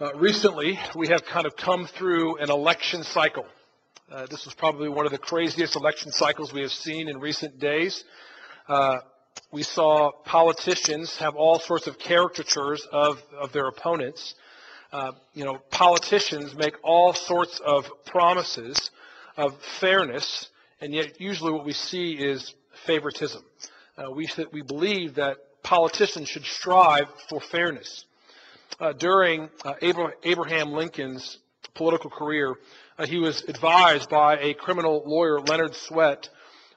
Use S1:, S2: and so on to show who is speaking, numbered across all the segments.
S1: Uh, recently, we have kind of come through an election cycle. Uh, this was probably one of the craziest election cycles we have seen in recent days. Uh, we saw politicians have all sorts of caricatures of, of their opponents. Uh, you know, politicians make all sorts of promises of fairness, and yet usually what we see is favoritism. Uh, we, we believe that politicians should strive for fairness uh, during uh, Abraham Lincoln's political career, uh, he was advised by a criminal lawyer, Leonard Swett.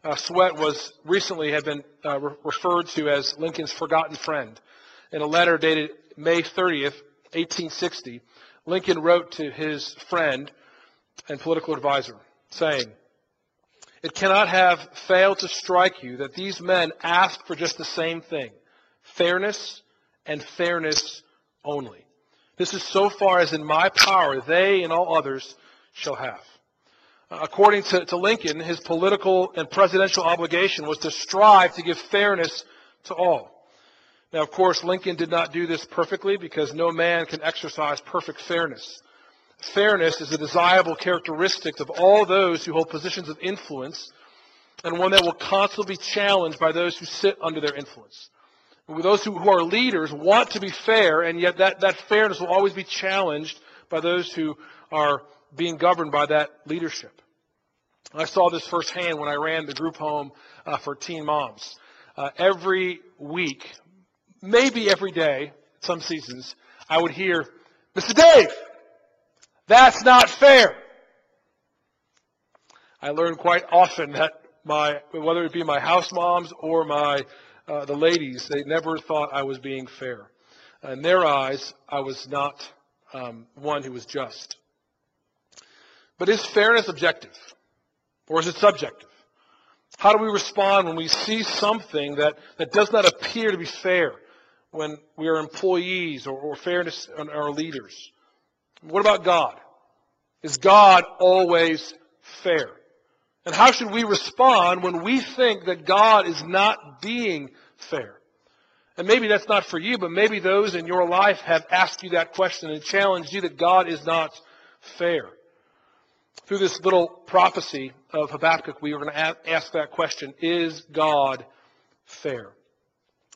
S1: Uh, Swett was recently had been uh, re- referred to as Lincoln's forgotten friend. In a letter dated May 30th, 1860, Lincoln wrote to his friend and political advisor, saying, It cannot have failed to strike you that these men ask for just the same thing fairness and fairness only. This is so far as in my power they and all others shall have. Uh, according to, to Lincoln, his political and presidential obligation was to strive to give fairness to all. Now, of course, Lincoln did not do this perfectly because no man can exercise perfect fairness. Fairness is a desirable characteristic of all those who hold positions of influence and one that will constantly be challenged by those who sit under their influence those who, who are leaders want to be fair, and yet that, that fairness will always be challenged by those who are being governed by that leadership. I saw this firsthand when I ran the group home uh, for teen moms. Uh, every week, maybe every day, some seasons, I would hear, Mr. Dave, that's not fair. I learned quite often that my, whether it be my house moms or my uh, the ladies, they never thought I was being fair. In their eyes, I was not um, one who was just. But is fairness objective? Or is it subjective? How do we respond when we see something that, that does not appear to be fair when we are employees or, or fairness in our leaders? What about God? Is God always fair? And how should we respond when we think that God is not being fair? And maybe that's not for you, but maybe those in your life have asked you that question and challenged you that God is not fair. Through this little prophecy of Habakkuk, we are going to ask that question Is God fair?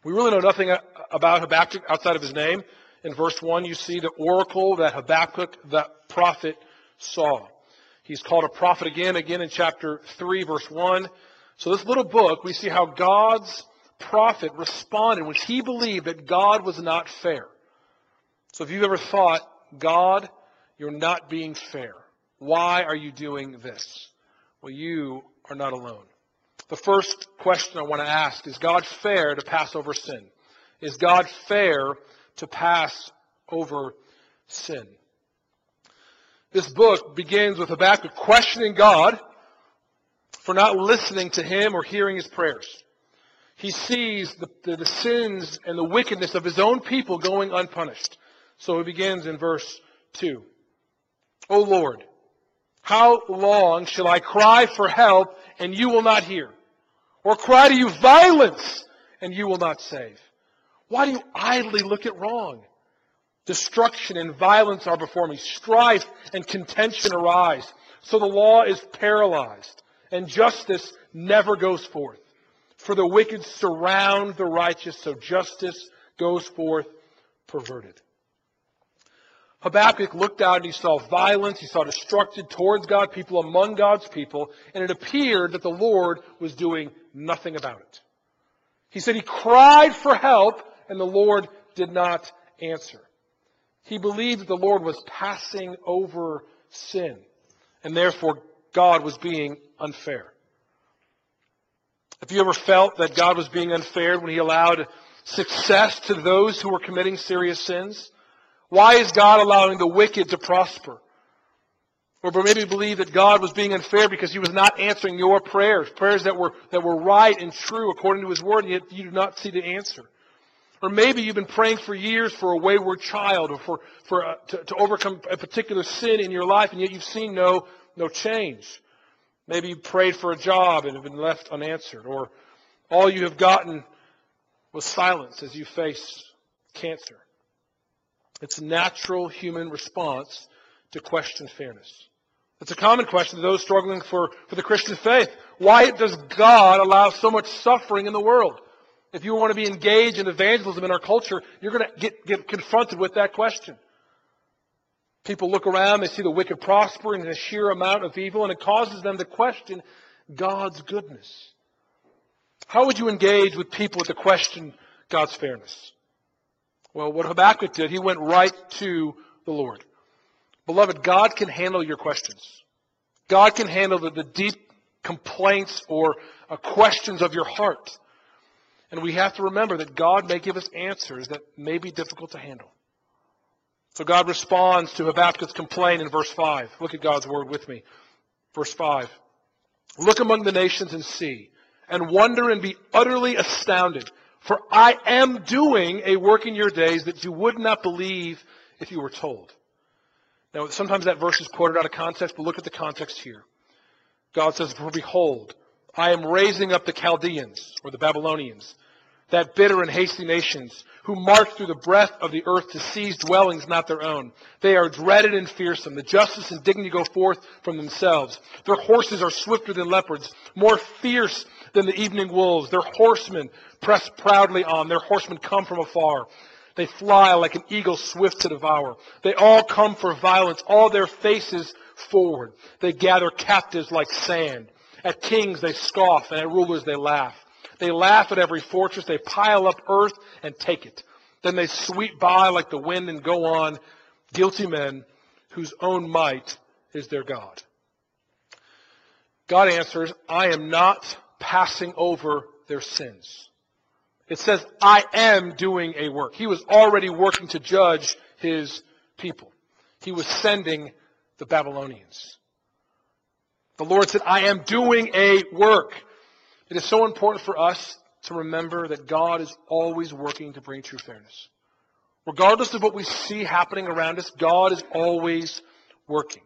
S1: We really know nothing about Habakkuk outside of his name. In verse 1, you see the oracle that Habakkuk, the prophet, saw. He's called a prophet again, again in chapter 3, verse 1. So this little book, we see how God's prophet responded when he believed that God was not fair. So if you've ever thought, God, you're not being fair. Why are you doing this? Well, you are not alone. The first question I want to ask is God fair to pass over sin? Is God fair to pass over sin? This book begins with Habakkuk questioning God for not listening to him or hearing his prayers. He sees the, the, the, sins and the wickedness of his own people going unpunished. So he begins in verse 2. O Lord, how long shall I cry for help and you will not hear? Or cry to you violence and you will not save? Why do you idly look at wrong? Destruction and violence are before me. Strife and contention arise. So the law is paralyzed, and justice never goes forth. For the wicked surround the righteous, so justice goes forth perverted. Habakkuk looked out and he saw violence, he saw destruction towards God, people among God's people, and it appeared that the Lord was doing nothing about it. He said he cried for help, and the Lord did not answer. He believed that the Lord was passing over sin, and therefore God was being unfair. Have you ever felt that God was being unfair when He allowed success to those who were committing serious sins? Why is God allowing the wicked to prosper? Or maybe believe that God was being unfair because He was not answering your prayers, prayers that were, that were right and true according to His Word, and yet you do not see the answer. Or maybe you've been praying for years for a wayward child or for, for uh, to, to overcome a particular sin in your life, and yet you've seen no, no change. Maybe you prayed for a job and have been left unanswered. Or all you have gotten was silence as you face cancer. It's a natural human response to question fairness. It's a common question to those struggling for, for the Christian faith. Why does God allow so much suffering in the world? If you want to be engaged in evangelism in our culture, you're going to get, get confronted with that question. People look around, they see the wicked prospering and the sheer amount of evil, and it causes them to question God's goodness. How would you engage with people with the question God's fairness? Well, what Habakkuk did, he went right to the Lord. Beloved, God can handle your questions. God can handle the, the deep complaints or uh, questions of your heart. And we have to remember that God may give us answers that may be difficult to handle. So God responds to Habakkuk's complaint in verse 5. Look at God's word with me. Verse 5. Look among the nations and see, and wonder and be utterly astounded. For I am doing a work in your days that you would not believe if you were told. Now, sometimes that verse is quoted out of context, but look at the context here. God says, For behold, I am raising up the Chaldeans, or the Babylonians, that bitter and hasty nations, who march through the breadth of the earth to seize dwellings not their own. They are dreaded and fearsome. The justice and dignity go forth from themselves. Their horses are swifter than leopards, more fierce than the evening wolves. Their horsemen press proudly on. Their horsemen come from afar. They fly like an eagle swift to devour. They all come for violence, all their faces forward. They gather captives like sand. At kings they scoff, and at rulers they laugh. They laugh at every fortress. They pile up earth and take it. Then they sweep by like the wind and go on, guilty men whose own might is their God. God answers, I am not passing over their sins. It says, I am doing a work. He was already working to judge his people. He was sending the Babylonians. The Lord said, I am doing a work. It is so important for us to remember that God is always working to bring true fairness. Regardless of what we see happening around us, God is always working.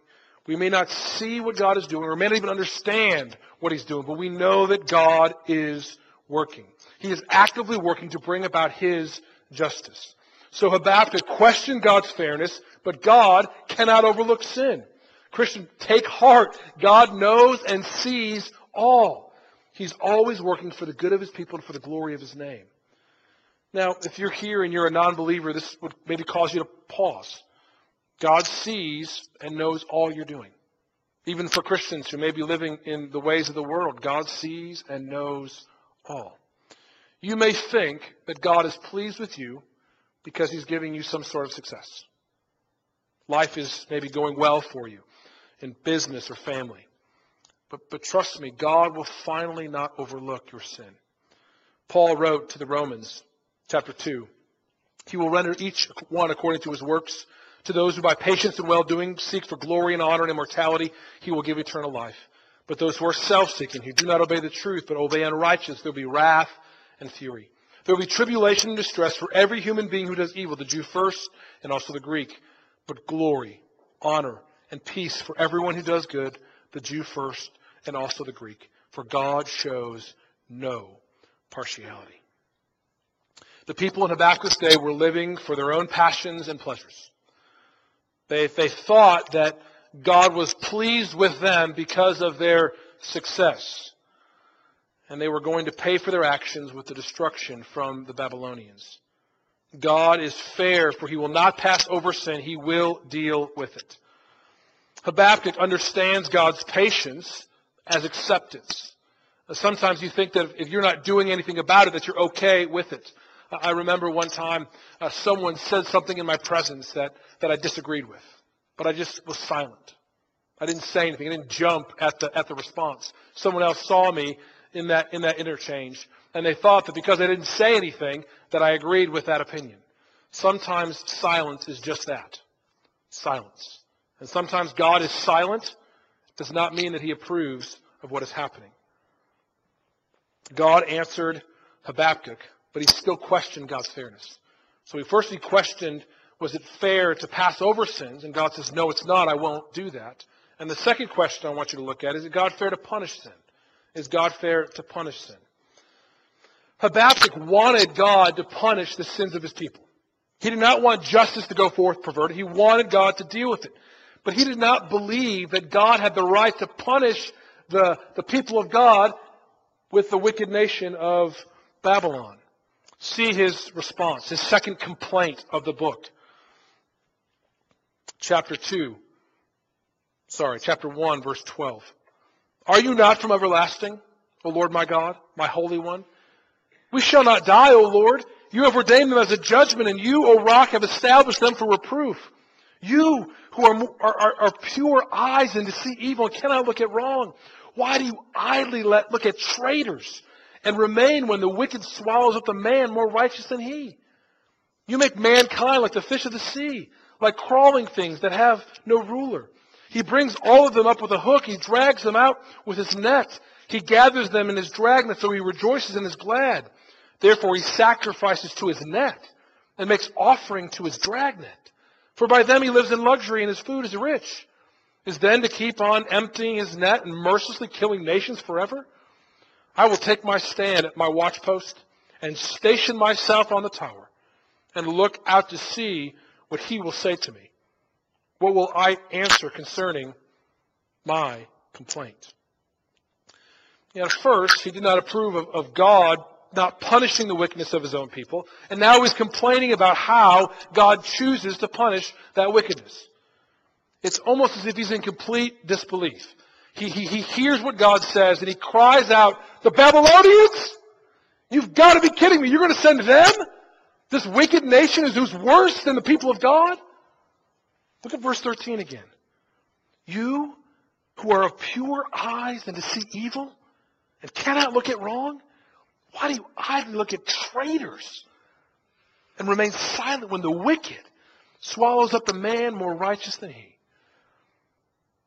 S1: We may not see what God is doing, or may not even understand what He's doing, but we know that God is working. He is actively working to bring about His justice. So Habakkuk questioned God's fairness, but God cannot overlook sin. Christian, take heart. God knows and sees all. He's always working for the good of his people and for the glory of his name. Now, if you're here and you're a non believer, this would maybe cause you to pause. God sees and knows all you're doing. Even for Christians who may be living in the ways of the world, God sees and knows all. You may think that God is pleased with you because he's giving you some sort of success. Life is maybe going well for you in business or family. But, but trust me, God will finally not overlook your sin. Paul wrote to the Romans, chapter 2, He will render each one according to his works. To those who by patience and well doing seek for glory and honor and immortality, He will give eternal life. But those who are self seeking, who do not obey the truth, but obey unrighteousness, there will be wrath and fury. There will be tribulation and distress for every human being who does evil, the Jew first and also the Greek. But glory, honor, and peace for everyone who does good, the Jew first and also the Greek, for God shows no partiality. The people in Habakkuk's day were living for their own passions and pleasures. They, they thought that God was pleased with them because of their success. And they were going to pay for their actions with the destruction from the Babylonians. God is fair, for he will not pass over sin. He will deal with it. Habakkuk understands God's patience as acceptance. Uh, sometimes you think that if you're not doing anything about it, that you're okay with it. I remember one time uh, someone said something in my presence that, that I disagreed with, but I just was silent. I didn't say anything. I didn't jump at the, at the response. Someone else saw me in that, in that interchange, and they thought that because I didn't say anything, that I agreed with that opinion. Sometimes silence is just that. Silence. And sometimes God is silent does not mean that he approves of what is happening. God answered Habakkuk, but he still questioned God's fairness. So he first he questioned, was it fair to pass over sins? And God says, no, it's not. I won't do that. And the second question I want you to look at is, is God fair to punish sin? Is God fair to punish sin? Habakkuk wanted God to punish the sins of his people. He did not want justice to go forth perverted. He wanted God to deal with it. But he did not believe that God had the right to punish the, the people of God with the wicked nation of Babylon. See his response, his second complaint of the book. Chapter 2. Sorry, chapter 1, verse 12. Are you not from everlasting, O Lord my God, my Holy One? We shall not die, O Lord. You have ordained them as a judgment, and you, O rock, have established them for reproof. You who are, are, are, pure eyes and to see evil and cannot look at wrong. Why do you idly let, look at traitors and remain when the wicked swallows up the man more righteous than he? You make mankind like the fish of the sea, like crawling things that have no ruler. He brings all of them up with a hook. He drags them out with his net. He gathers them in his dragnet, so he rejoices and is glad. Therefore he sacrifices to his net and makes offering to his dragnet. For by them he lives in luxury and his food is rich. Is then to keep on emptying his net and mercilessly killing nations forever? I will take my stand at my watchpost and station myself on the tower and look out to see what he will say to me. What will I answer concerning my complaint? at first, he did not approve of, of God not punishing the wickedness of his own people, and now he's complaining about how God chooses to punish that wickedness. It's almost as if he's in complete disbelief. He, he, he hears what God says and he cries out, The Babylonians? You've got to be kidding me. You're going to send them? This wicked nation is who's worse than the people of God? Look at verse 13 again. You who are of pure eyes and to see evil and cannot look at wrong? Why do you idly look at traitors and remain silent when the wicked swallows up the man more righteous than he?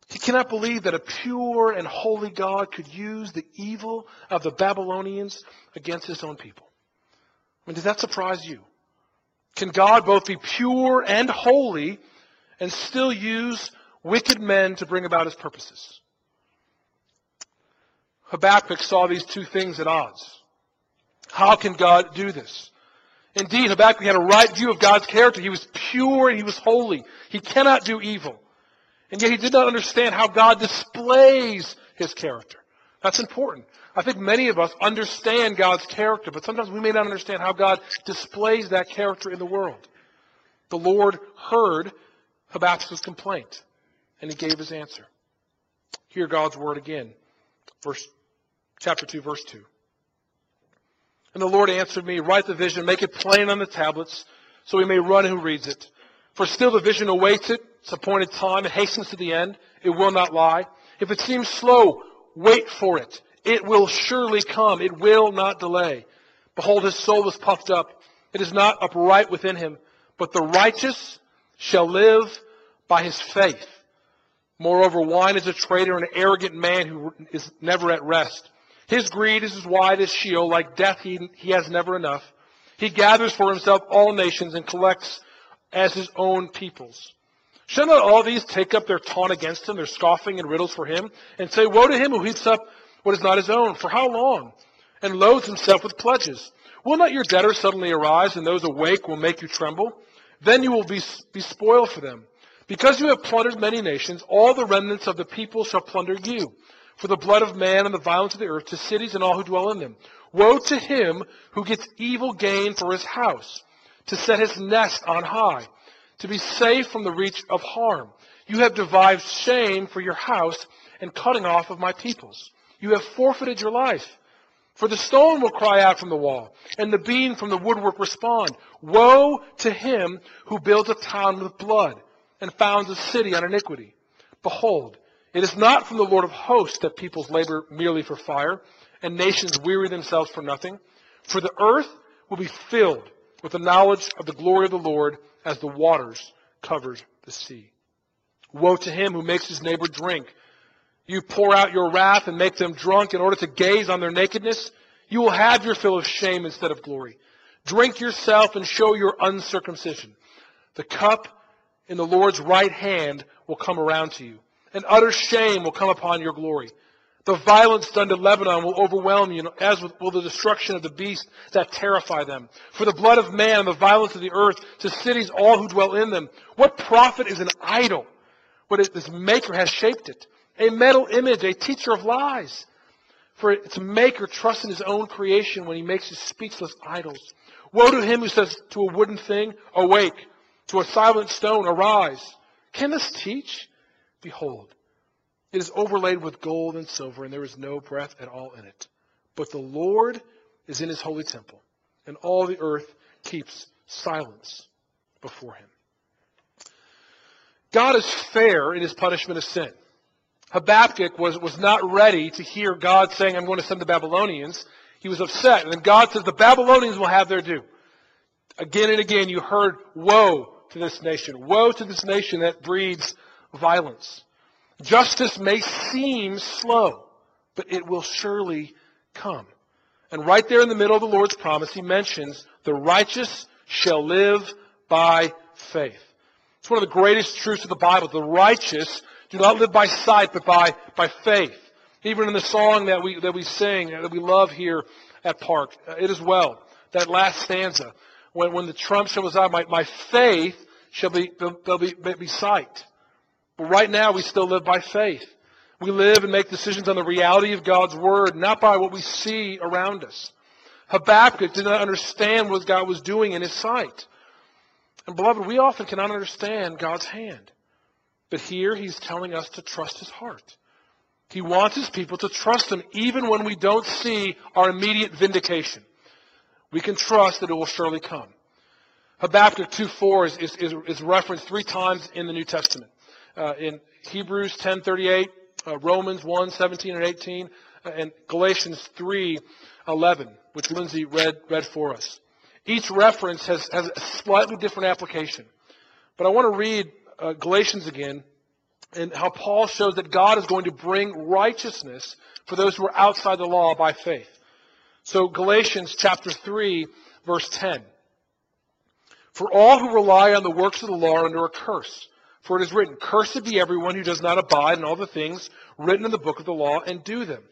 S1: He cannot believe that a pure and holy God could use the evil of the Babylonians against his own people. I mean, does that surprise you? Can God both be pure and holy and still use wicked men to bring about his purposes? Habakkuk saw these two things at odds. How can God do this? Indeed, Habakkuk had a right view of God's character. He was pure and he was holy. He cannot do evil. And yet he did not understand how God displays his character. That's important. I think many of us understand God's character, but sometimes we may not understand how God displays that character in the world. The Lord heard Habakkuk's complaint, and he gave his answer. Hear God's word again. Verse, chapter 2, verse 2. And the Lord answered me, Write the vision, make it plain on the tablets, so we may run who reads it. For still the vision awaits it, its appointed time, it hastens to the end, it will not lie. If it seems slow, wait for it. It will surely come, it will not delay. Behold, his soul is puffed up. It is not upright within him, but the righteous shall live by his faith. Moreover, wine is a traitor an arrogant man who is never at rest. His greed is as wide as Sheol, like death he, he has never enough. He gathers for himself all nations and collects as his own peoples. Shall not all these take up their taunt against him, their scoffing and riddles for him, and say, Woe to him who heaps up what is not his own? For how long? And loads himself with pledges. Will not your debtors suddenly arise, and those awake will make you tremble? Then you will be, be spoiled for them. Because you have plundered many nations, all the remnants of the people shall plunder you for the blood of man and the violence of the earth to cities and all who dwell in them. Woe to him who gets evil gain for his house, to set his nest on high, to be safe from the reach of harm. You have devised shame for your house and cutting off of my peoples. You have forfeited your life. For the stone will cry out from the wall, and the beam from the woodwork respond. Woe to him who builds a town with blood and founds a city on iniquity. Behold, it is not from the Lord of hosts that peoples labor merely for fire, and nations weary themselves for nothing. For the earth will be filled with the knowledge of the glory of the Lord as the waters covered the sea. Woe to him who makes his neighbor drink. You pour out your wrath and make them drunk in order to gaze on their nakedness. You will have your fill of shame instead of glory. Drink yourself and show your uncircumcision. The cup in the Lord's right hand will come around to you and utter shame will come upon your glory. The violence done to Lebanon will overwhelm you, as will the destruction of the beasts that terrify them. For the blood of man and the violence of the earth to cities, all who dwell in them. What profit is an idol? What its maker has shaped it. A metal image, a teacher of lies. For its maker trusts in his own creation when he makes his speechless idols. Woe to him who says to a wooden thing, awake, to a silent stone, arise. Can this teach? Behold, it is overlaid with gold and silver, and there is no breath at all in it. But the Lord is in his holy temple, and all the earth keeps silence before him. God is fair in his punishment of sin. Habakkuk was, was not ready to hear God saying, I'm going to send the Babylonians. He was upset. And then God says, the Babylonians will have their due. Again and again, you heard, woe to this nation. Woe to this nation that breeds violence. Justice may seem slow, but it will surely come. And right there in the middle of the Lord's promise, he mentions, the righteous shall live by faith. It's one of the greatest truths of the Bible. The righteous do not live by sight, but by, by faith. Even in the song that we, that we sing, that we love here at Park, uh, it is well. That last stanza, when, when the trump shall out, my, my faith shall be, there'll be, be sight. But right now, we still live by faith. We live and make decisions on the reality of God's Word, not by what we see around us. Habakkuk did not understand what God was doing in his sight. And beloved, we often cannot understand God's hand. But here he's telling us to trust his heart. He wants his people to trust him even when we don't see our immediate vindication. We can trust that it will surely come. Habakkuk 2.4 is, is, is, referenced three times in the New Testament. Uh, in Hebrews 10.38, uh, Romans 1:17 and 18, uh, and Galatians 3:11, which Lindsay read, read for us. Each reference has, has a slightly different application. But I want to read uh, Galatians again and how Paul shows that God is going to bring righteousness for those who are outside the law by faith. So Galatians chapter 3, verse 10. For all who rely on the works of the law are under a curse. For it is written, Cursed be everyone who does not abide in all the things written in the book of the law and do them.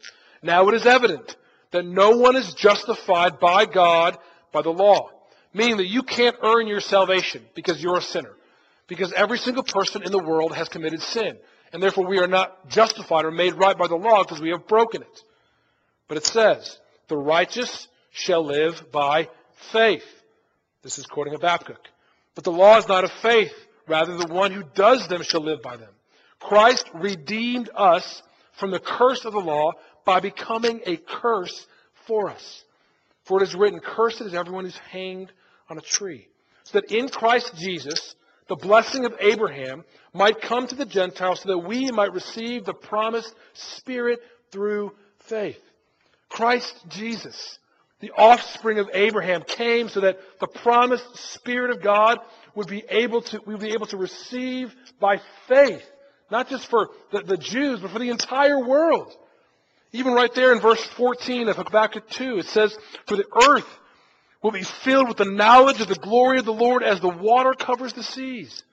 S1: Now it is evident that no one is justified by God by the law. Meaning that you can't earn your salvation because you're a sinner. Because every single person in the world has committed sin. And therefore we are not justified or made right by the law because we have broken it. But it says, the righteous shall live by faith. This is quoting Habakkuk. But the law is not of faith. Rather, the one who does them shall live by them. Christ redeemed us from the curse of the law by becoming a curse for us. For it is written, Cursed is everyone who's hanged on a tree. So that in Christ Jesus, the blessing of Abraham might come to the Gentiles so that we might receive the promised Spirit through faith. Christ Jesus, the offspring of Abraham, came so that the promised Spirit of God would be able to, we would be able to receive by faith, not just for the, the Jews, but for the entire world. Even right there in verse 14 of Habakkuk 2, it says, For the earth will be filled with the knowledge of the glory of the Lord as the water covers the seas.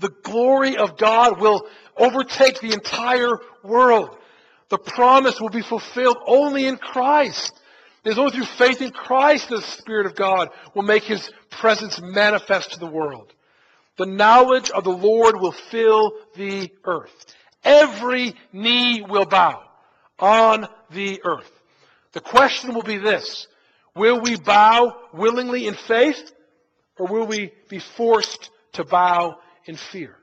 S1: The glory of God will overtake the entire world. The promise will be fulfilled only in Christ. It is only through faith in Christ that the Spirit of God will make His presence manifest to the world. The knowledge of the Lord will fill the earth. Every knee will bow on the earth. The question will be this Will we bow willingly in faith, or will we be forced to bow in fear?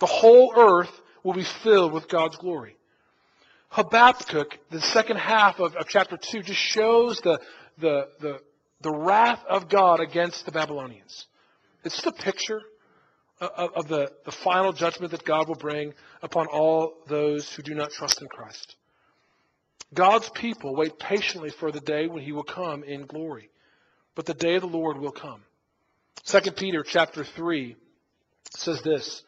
S1: The whole earth will be filled with God's glory. Habakkuk, the second half of, of chapter 2, just shows the, the, the, the wrath of God against the Babylonians. It's just a picture of, of the, the final judgment that God will bring upon all those who do not trust in Christ. God's people wait patiently for the day when he will come in glory. But the day of the Lord will come. 2 Peter chapter 3 says this.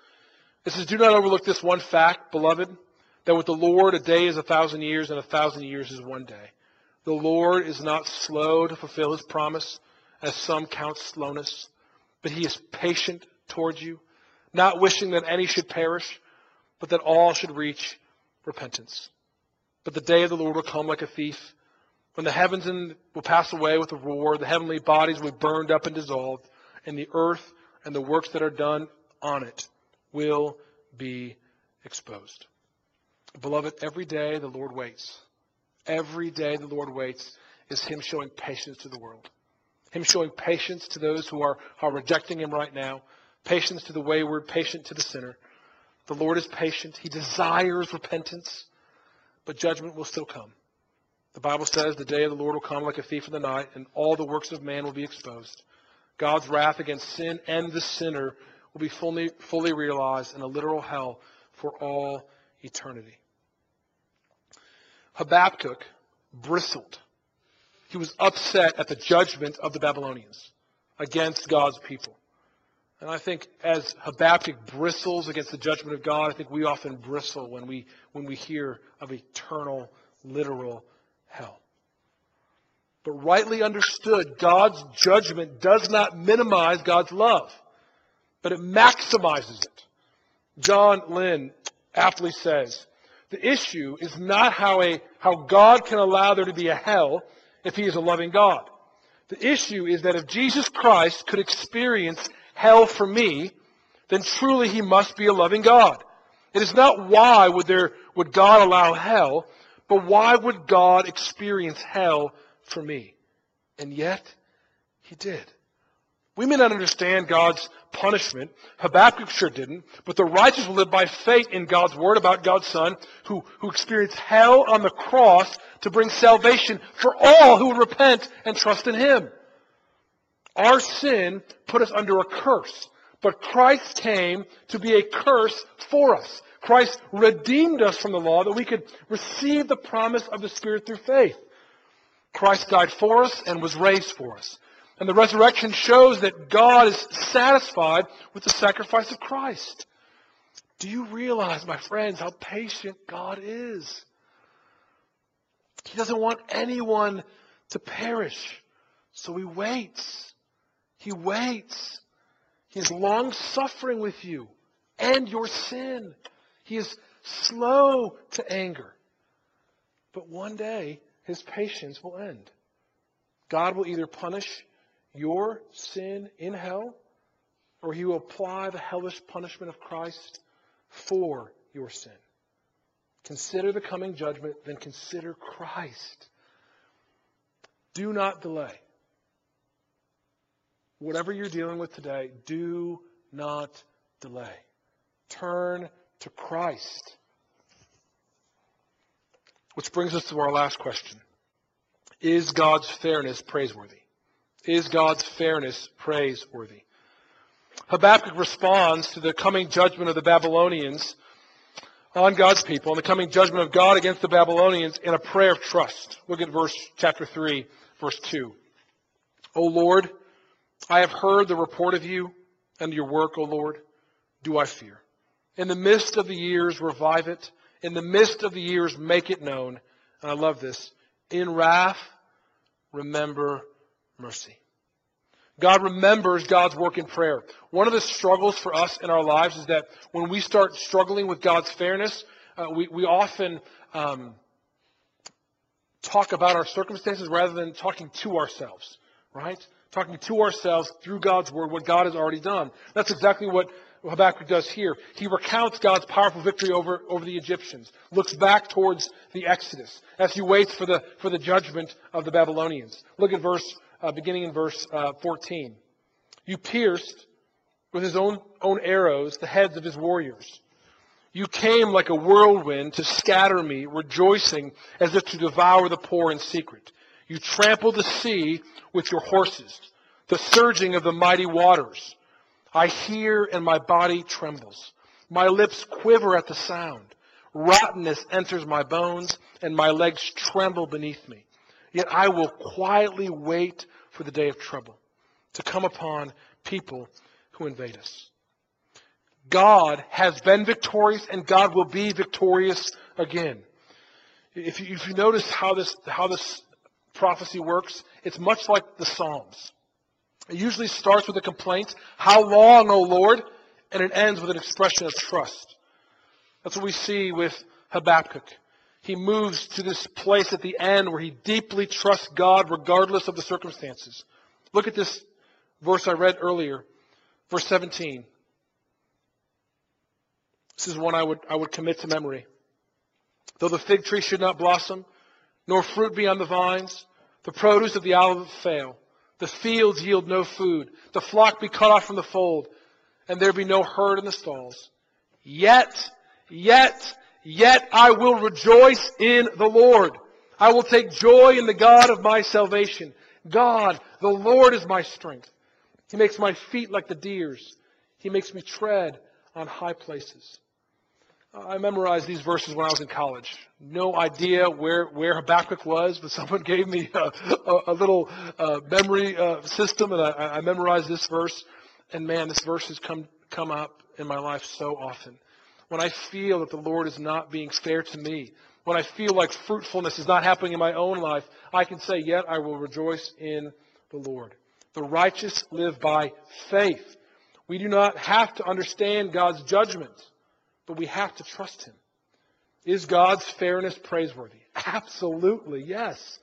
S1: It says, Do not overlook this one fact, beloved, that with the Lord a day is a thousand years and a thousand years is one day. The Lord is not slow to fulfill his promise, as some count slowness, but he is patient towards you, not wishing that any should perish, but that all should reach repentance. But the day of the Lord will come like a thief, when the heavens will pass away with a roar, the heavenly bodies will be burned up and dissolved, and the earth and the works that are done on it will be exposed. Beloved, every day the Lord waits. Every day the Lord waits is Him showing patience to the world. Him showing patience to those who are, are rejecting Him right now, patience to the wayward, patient to the sinner. The Lord is patient. He desires repentance, but judgment will still come. The Bible says the day of the Lord will come like a thief in the night, and all the works of man will be exposed. God's wrath against sin and the sinner will be fully, fully realized in a literal hell for all eternity. Habakkuk bristled. He was upset at the judgment of the Babylonians against God's people. And I think as Habakkuk bristles against the judgment of God, I think we often bristle when we, when we hear of eternal, literal hell. But rightly understood, God's judgment does not minimize God's love, but it maximizes it. John Lynn aptly says, the issue is not how, a, how God can allow there to be a hell if he is a loving God. The issue is that if Jesus Christ could experience hell for me, then truly he must be a loving God. It is not why would there would God allow hell, but why would God experience hell for me? And yet he did. We may not understand God's punishment. Habakkuk sure didn't. But the righteous will live by faith in God's word about God's Son, who, who experienced hell on the cross to bring salvation for all who would repent and trust in Him. Our sin put us under a curse, but Christ came to be a curse for us. Christ redeemed us from the law that we could receive the promise of the Spirit through faith. Christ died for us and was raised for us. And the resurrection shows that God is satisfied with the sacrifice of Christ. Do you realize, my friends, how patient God is? He doesn't want anyone to perish. So he waits. He waits. He is long suffering with you and your sin. He is slow to anger. But one day, his patience will end. God will either punish your sin in hell, or he will apply the hellish punishment of Christ for your sin. Consider the coming judgment, then consider Christ. Do not delay. Whatever you're dealing with today, do not delay. Turn to Christ. Which brings us to our last question Is God's fairness praiseworthy? Is God's fairness praiseworthy? Habakkuk responds to the coming judgment of the Babylonians on God's people and the coming judgment of God against the Babylonians in a prayer of trust. Look at verse chapter 3, verse 2. O Lord, I have heard the report of you and your work, O Lord. Do I fear? In the midst of the years, revive it. In the midst of the years, make it known. And I love this. In wrath, remember mercy. God remembers God's work in prayer. One of the struggles for us in our lives is that when we start struggling with God's fairness, uh, we, we often um, talk about our circumstances rather than talking to ourselves, right? Talking to ourselves through God's word, what God has already done. That's exactly what Habakkuk does here. He recounts God's powerful victory over, over the Egyptians, looks back towards the Exodus as he waits for the, for the judgment of the Babylonians. Look at verse uh, beginning in verse uh, 14. You pierced with his own, own arrows the heads of his warriors. You came like a whirlwind to scatter me, rejoicing as if to devour the poor in secret. You trampled the sea with your horses, the surging of the mighty waters. I hear and my body trembles. My lips quiver at the sound. Rottenness enters my bones and my legs tremble beneath me. Yet I will quietly wait for the day of trouble to come upon people who invade us. God has been victorious and God will be victorious again. If you, if you notice how this, how this prophecy works, it's much like the Psalms. It usually starts with a complaint, How long, O Lord? And it ends with an expression of trust. That's what we see with Habakkuk. He moves to this place at the end where he deeply trusts God regardless of the circumstances. Look at this verse I read earlier, verse 17. This is one I would, I would commit to memory. Though the fig tree should not blossom, nor fruit be on the vines, the produce of the olive fail, the fields yield no food, the flock be cut off from the fold, and there be no herd in the stalls. Yet, yet, yet I will rejoice in the Lord. I will take joy in the God of my salvation. God, the Lord is my strength. He makes my feet like the deer's. He makes me tread on high places. I memorized these verses when I was in college. No idea where, where Habakkuk was, but someone gave me a, a, a little uh, memory uh, system, and I, I memorized this verse. And man, this verse has come, come up in my life so often. When I feel that the Lord is not being fair to me, when I feel like fruitfulness is not happening in my own life, I can say, Yet I will rejoice in the Lord. The righteous live by faith. We do not have to understand God's judgment, but we have to trust Him. Is God's fairness praiseworthy? Absolutely, yes.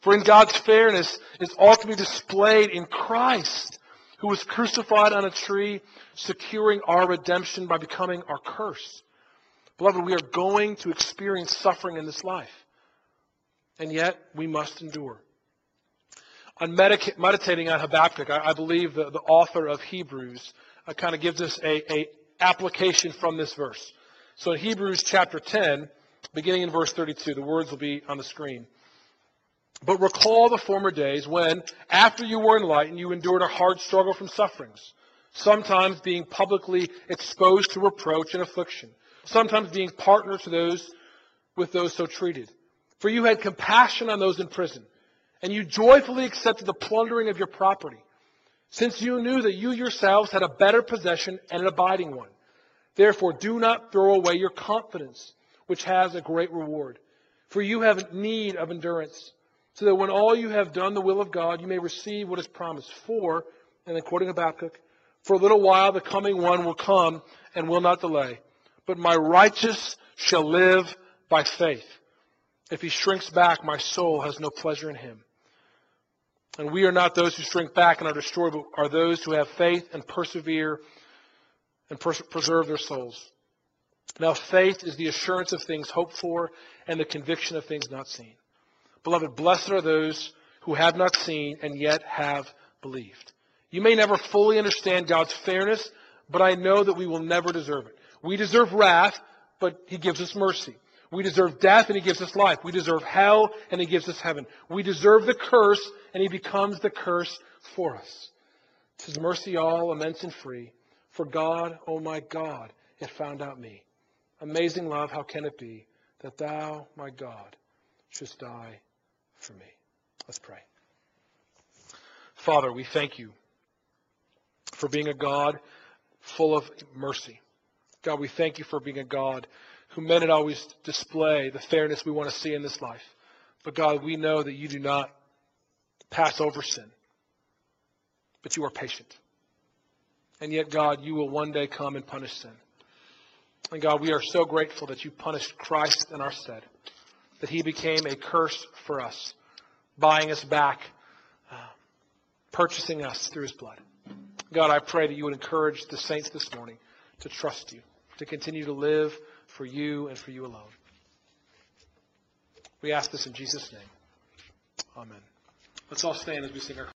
S1: For in God's fairness is ultimately displayed in Christ, who was crucified on a tree, securing our redemption by becoming our curse. Beloved, we are going to experience suffering in this life, and yet we must endure on medica- meditating on Habakkuk, I, I believe the, the, author of Hebrews uh, kind of gives us a, a application from this verse. So in Hebrews chapter 10, beginning in verse 32, the words will be on the screen. But recall the former days when, after you were enlightened, you endured a hard struggle from sufferings, sometimes being publicly exposed to reproach and affliction, sometimes being partner to those with those so treated. For you had compassion on those in prison and you joyfully accepted the plundering of your property, since you knew that you yourselves had a better possession and an abiding one. Therefore, do not throw away your confidence, which has a great reward. For you have need of endurance, so that when all you have done the will of God, you may receive what is promised. For, and according to Habakkuk, for a little while the coming one will come and will not delay. But my righteous shall live by faith. If he shrinks back, my soul has no pleasure in him. And we are not those who shrink back and are destroyed, but are those who have faith and persevere and pers- preserve their souls. Now, faith is the assurance of things hoped for and the conviction of things not seen. Beloved, blessed are those who have not seen and yet have believed. You may never fully understand God's fairness, but I know that we will never deserve it. We deserve wrath, but He gives us mercy. We deserve death, and He gives us life. We deserve hell, and He gives us heaven. We deserve the curse, and He becomes the curse for us. His mercy all immense and free. For God, oh my God, it found out me. Amazing love, how can it be that Thou, my God, shouldst die for me? Let's pray. Father, we thank you for being a God full of mercy. God, we thank you for being a God who may not always display the fairness we want to see in this life. But God, we know that you do not pass over sin, but you are patient. And yet, God, you will one day come and punish sin. And God, we are so grateful that you punished Christ in our stead, that he became a curse for us, buying us back, uh, purchasing us through his blood. God, I pray that you would encourage the saints this morning to trust you, to continue to live for you and for you alone. We ask this in Jesus' name. Amen. Let's all stand as we sing our.